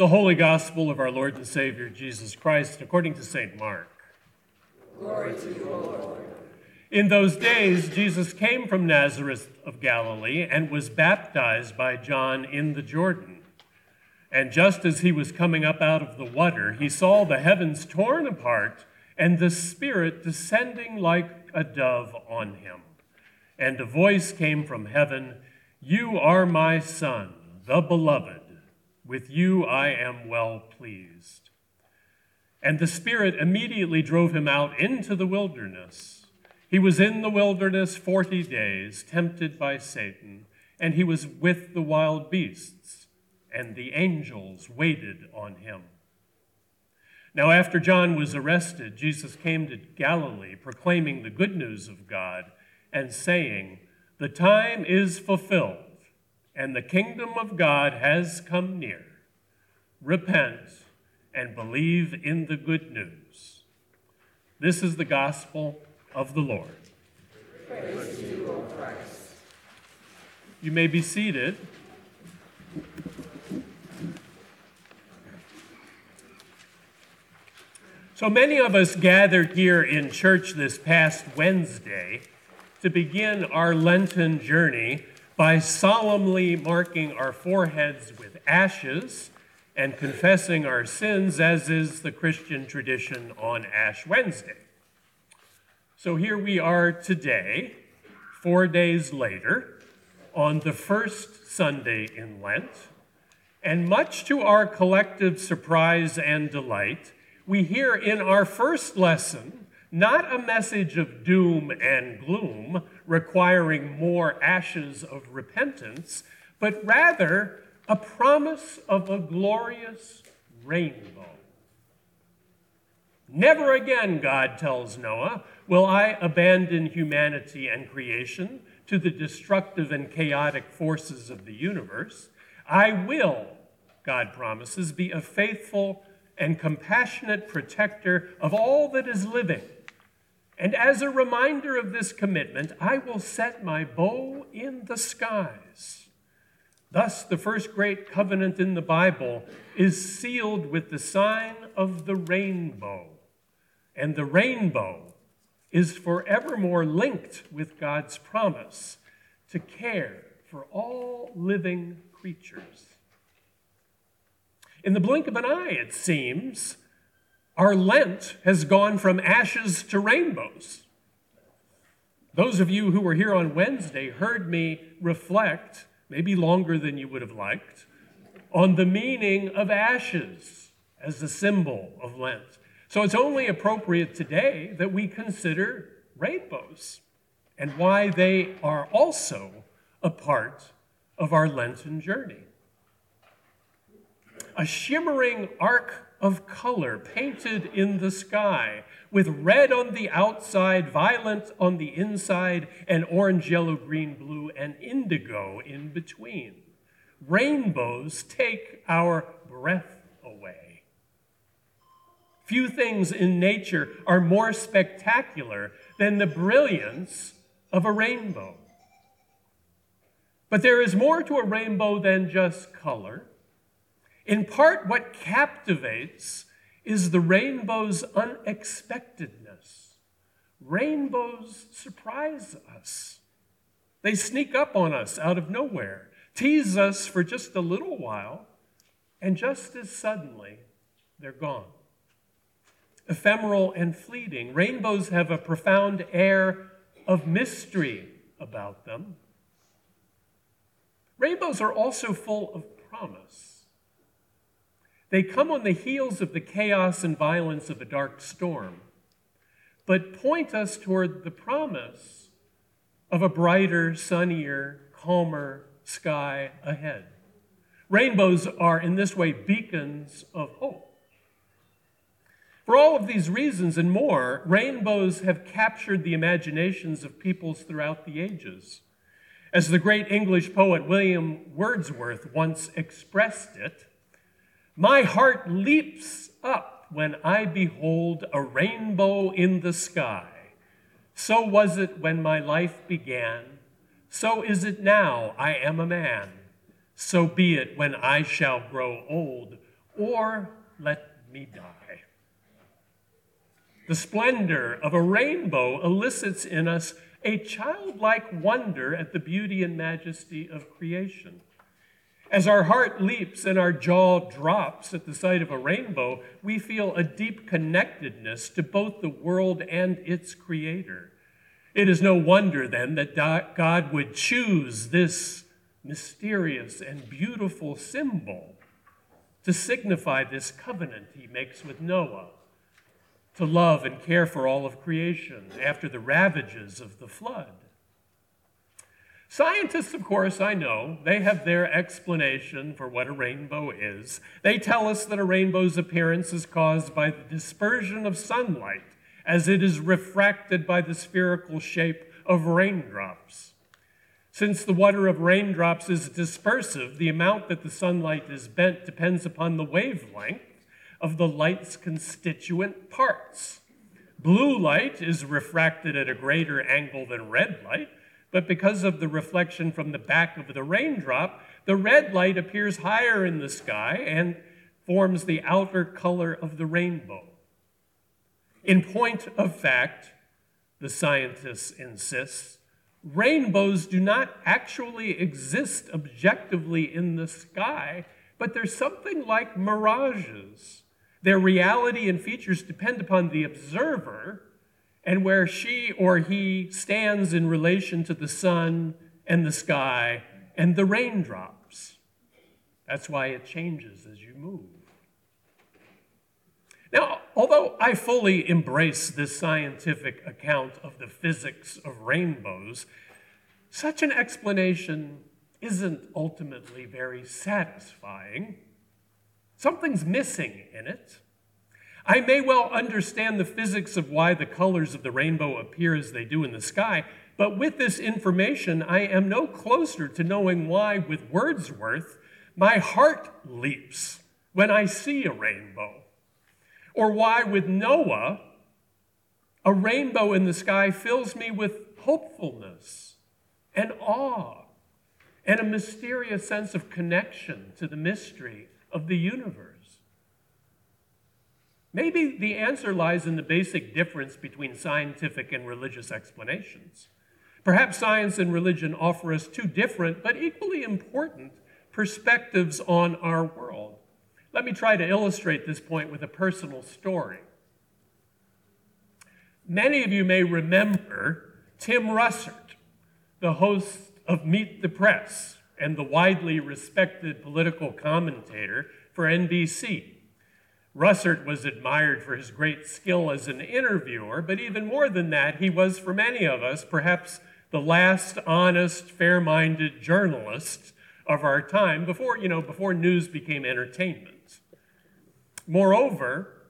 The Holy Gospel of our Lord and Savior Jesus Christ according to St. Mark. Glory to you, Lord. In those days, Jesus came from Nazareth of Galilee and was baptized by John in the Jordan. And just as he was coming up out of the water, he saw the heavens torn apart and the Spirit descending like a dove on him. And a voice came from heaven You are my Son, the Beloved. With you I am well pleased. And the Spirit immediately drove him out into the wilderness. He was in the wilderness 40 days, tempted by Satan, and he was with the wild beasts, and the angels waited on him. Now, after John was arrested, Jesus came to Galilee, proclaiming the good news of God and saying, The time is fulfilled and the kingdom of God has come near. Repent and believe in the good news. This is the gospel of the Lord. Praise you, O Christ. You may be seated. So many of us gathered here in church this past Wednesday to begin our Lenten journey by solemnly marking our foreheads with ashes and confessing our sins, as is the Christian tradition on Ash Wednesday. So here we are today, four days later, on the first Sunday in Lent, and much to our collective surprise and delight, we hear in our first lesson not a message of doom and gloom requiring more ashes of repentance, but rather a promise of a glorious rainbow. Never again, God tells Noah, will I abandon humanity and creation to the destructive and chaotic forces of the universe. I will, God promises, be a faithful and compassionate protector of all that is living and as a reminder of this commitment, I will set my bow in the skies. Thus, the first great covenant in the Bible is sealed with the sign of the rainbow. And the rainbow is forevermore linked with God's promise to care for all living creatures. In the blink of an eye, it seems, our Lent has gone from ashes to rainbows. Those of you who were here on Wednesday heard me reflect, maybe longer than you would have liked, on the meaning of ashes as a symbol of Lent. So it's only appropriate today that we consider rainbows and why they are also a part of our Lenten journey. A shimmering arc of color painted in the sky, with red on the outside, violet on the inside, and orange, yellow, green, blue, and indigo in between. Rainbows take our breath away. Few things in nature are more spectacular than the brilliance of a rainbow. But there is more to a rainbow than just color. In part, what captivates is the rainbow's unexpectedness. Rainbows surprise us. They sneak up on us out of nowhere, tease us for just a little while, and just as suddenly, they're gone. Ephemeral and fleeting, rainbows have a profound air of mystery about them. Rainbows are also full of promise. They come on the heels of the chaos and violence of a dark storm, but point us toward the promise of a brighter, sunnier, calmer sky ahead. Rainbows are, in this way, beacons of hope. For all of these reasons and more, rainbows have captured the imaginations of peoples throughout the ages. As the great English poet William Wordsworth once expressed it, my heart leaps up when I behold a rainbow in the sky. So was it when my life began. So is it now I am a man. So be it when I shall grow old or let me die. The splendor of a rainbow elicits in us a childlike wonder at the beauty and majesty of creation. As our heart leaps and our jaw drops at the sight of a rainbow, we feel a deep connectedness to both the world and its creator. It is no wonder then that God would choose this mysterious and beautiful symbol to signify this covenant he makes with Noah to love and care for all of creation after the ravages of the flood. Scientists, of course, I know, they have their explanation for what a rainbow is. They tell us that a rainbow's appearance is caused by the dispersion of sunlight as it is refracted by the spherical shape of raindrops. Since the water of raindrops is dispersive, the amount that the sunlight is bent depends upon the wavelength of the light's constituent parts. Blue light is refracted at a greater angle than red light, but because of the reflection from the back of the raindrop, the red light appears higher in the sky and forms the outer color of the rainbow. In point of fact, the scientists insist, rainbows do not actually exist objectively in the sky, but they're something like mirages. Their reality and features depend upon the observer and where she or he stands in relation to the sun and the sky and the raindrops. That's why it changes as you move. Now, although I fully embrace this scientific account of the physics of rainbows, such an explanation isn't ultimately very satisfying. Something's missing in it. I may well understand the physics of why the colors of the rainbow appear as they do in the sky, but with this information, I am no closer to knowing why, with Wordsworth, my heart leaps when I see a rainbow, or why, with Noah, a rainbow in the sky fills me with hopefulness and awe and a mysterious sense of connection to the mystery of the universe. Maybe the answer lies in the basic difference between scientific and religious explanations. Perhaps science and religion offer us two different but equally important perspectives on our world. Let me try to illustrate this point with a personal story. Many of you may remember Tim Russert, the host of Meet the Press and the widely respected political commentator for NBC. Russert was admired for his great skill as an interviewer, but even more than that, he was, for many of us, perhaps the last honest, fair minded journalist of our time before, you know, before news became entertainment. Moreover,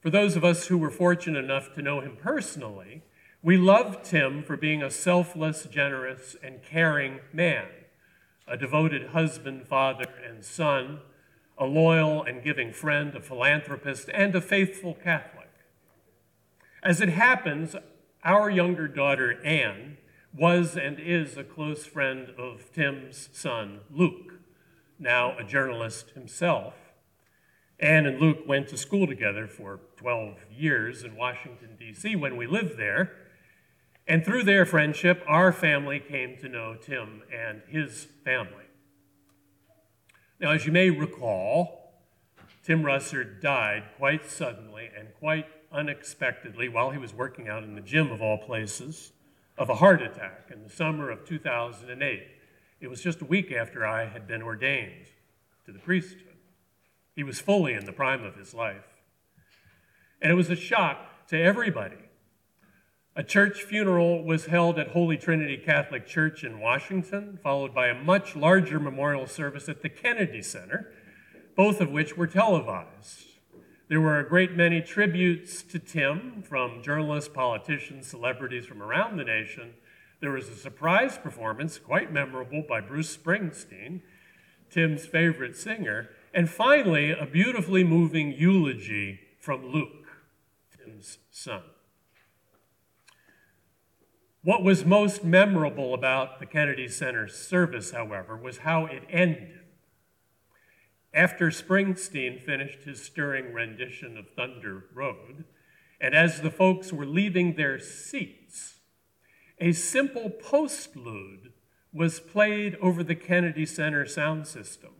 for those of us who were fortunate enough to know him personally, we loved Tim for being a selfless, generous, and caring man, a devoted husband, father, and son a loyal and giving friend, a philanthropist, and a faithful Catholic. As it happens, our younger daughter, Anne, was and is a close friend of Tim's son, Luke, now a journalist himself. Anne and Luke went to school together for 12 years in Washington, D.C., when we lived there. And through their friendship, our family came to know Tim and his family. Now, as you may recall, Tim Russert died quite suddenly and quite unexpectedly while he was working out in the gym of all places of a heart attack in the summer of 2008. It was just a week after I had been ordained to the priesthood. He was fully in the prime of his life. And it was a shock to everybody a church funeral was held at Holy Trinity Catholic Church in Washington, followed by a much larger memorial service at the Kennedy Center, both of which were televised. There were a great many tributes to Tim from journalists, politicians, celebrities from around the nation. There was a surprise performance, quite memorable, by Bruce Springsteen, Tim's favorite singer. And finally, a beautifully moving eulogy from Luke, Tim's son. What was most memorable about the Kennedy Center service, however, was how it ended. after Springsteen finished his stirring rendition of Thunder Road, and as the folks were leaving their seats, a simple postlude was played over the Kennedy Center sound system.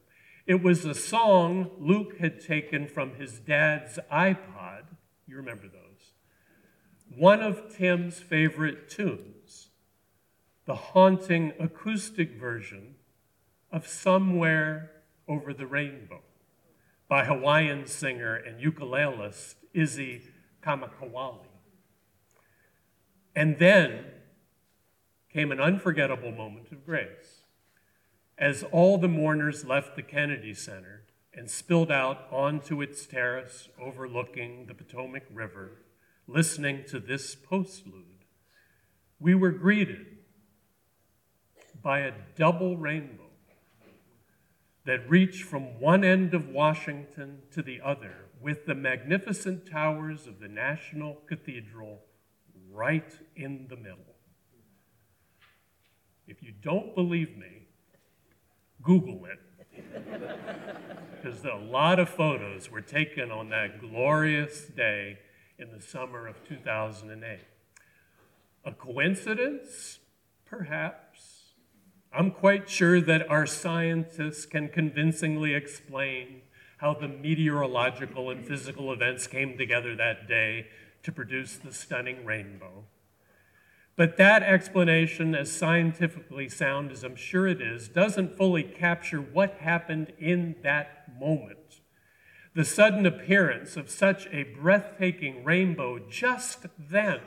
It was a song Luke had taken from his dad's iPod. You remember those. One of Tim's favorite tunes, the haunting acoustic version of Somewhere Over the Rainbow by Hawaiian singer and ukulelist Izzy Kamakawiwo'ole. And then came an unforgettable moment of grace as all the mourners left the Kennedy Center and spilled out onto its terrace overlooking the Potomac River, listening to this postlude. We were greeted by a double rainbow that reached from one end of Washington to the other, with the magnificent towers of the National Cathedral right in the middle. If you don't believe me, Google it. Because a lot of photos were taken on that glorious day in the summer of 2008. A coincidence? Perhaps. I'm quite sure that our scientists can convincingly explain how the meteorological and physical events came together that day to produce the stunning rainbow. But that explanation, as scientifically sound as I'm sure it is, doesn't fully capture what happened in that moment. The sudden appearance of such a breathtaking rainbow just then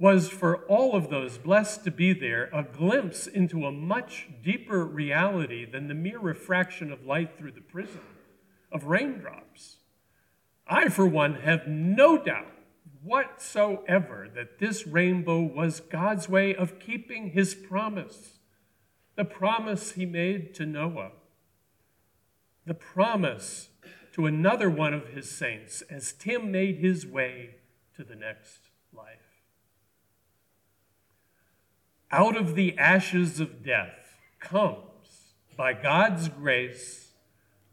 was for all of those blessed to be there a glimpse into a much deeper reality than the mere refraction of light through the prism of raindrops. I, for one, have no doubt whatsoever that this rainbow was God's way of keeping his promise, the promise he made to Noah, the promise to another one of his saints as Tim made his way to the next life. Out of the ashes of death comes, by God's grace,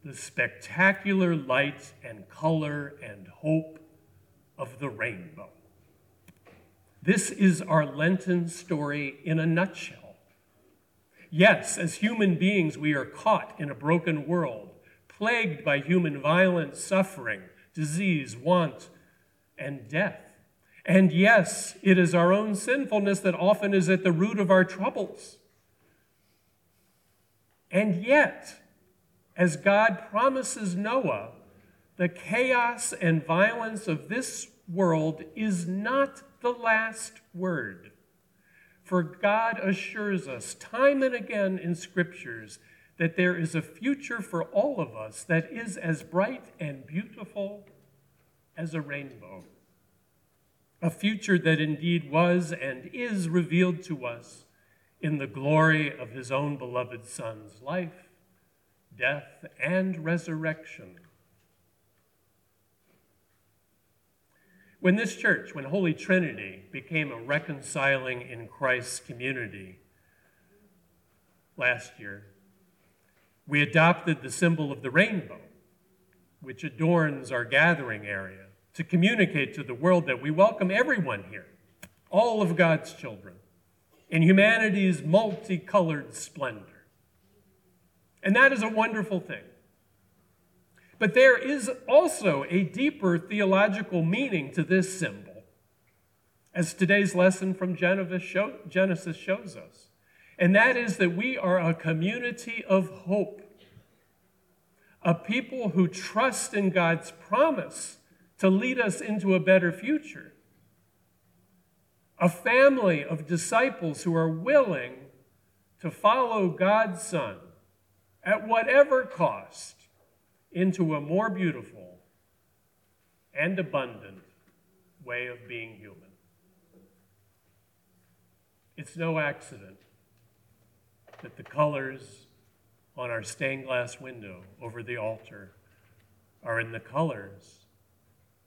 the spectacular light and color and hope of the rainbow. This is our Lenten story in a nutshell. Yes, as human beings, we are caught in a broken world, plagued by human violence, suffering, disease, want, and death. And yes, it is our own sinfulness that often is at the root of our troubles. And yet, as God promises Noah, the chaos and violence of this world is not the last word. For God assures us time and again in scriptures that there is a future for all of us that is as bright and beautiful as a rainbow. A future that indeed was and is revealed to us in the glory of his own beloved Son's life, death, and resurrection. When this church, when Holy Trinity became a reconciling in Christ's community last year, we adopted the symbol of the rainbow, which adorns our gathering area, to communicate to the world that we welcome everyone here, all of God's children, in humanity's multicolored splendor. And that is a wonderful thing. But there is also a deeper theological meaning to this symbol, as today's lesson from Genesis shows us. And that is that we are a community of hope, a people who trust in God's promise to lead us into a better future, a family of disciples who are willing to follow God's Son at whatever cost into a more beautiful and abundant way of being human. It's no accident that the colors on our stained glass window over the altar are in the colors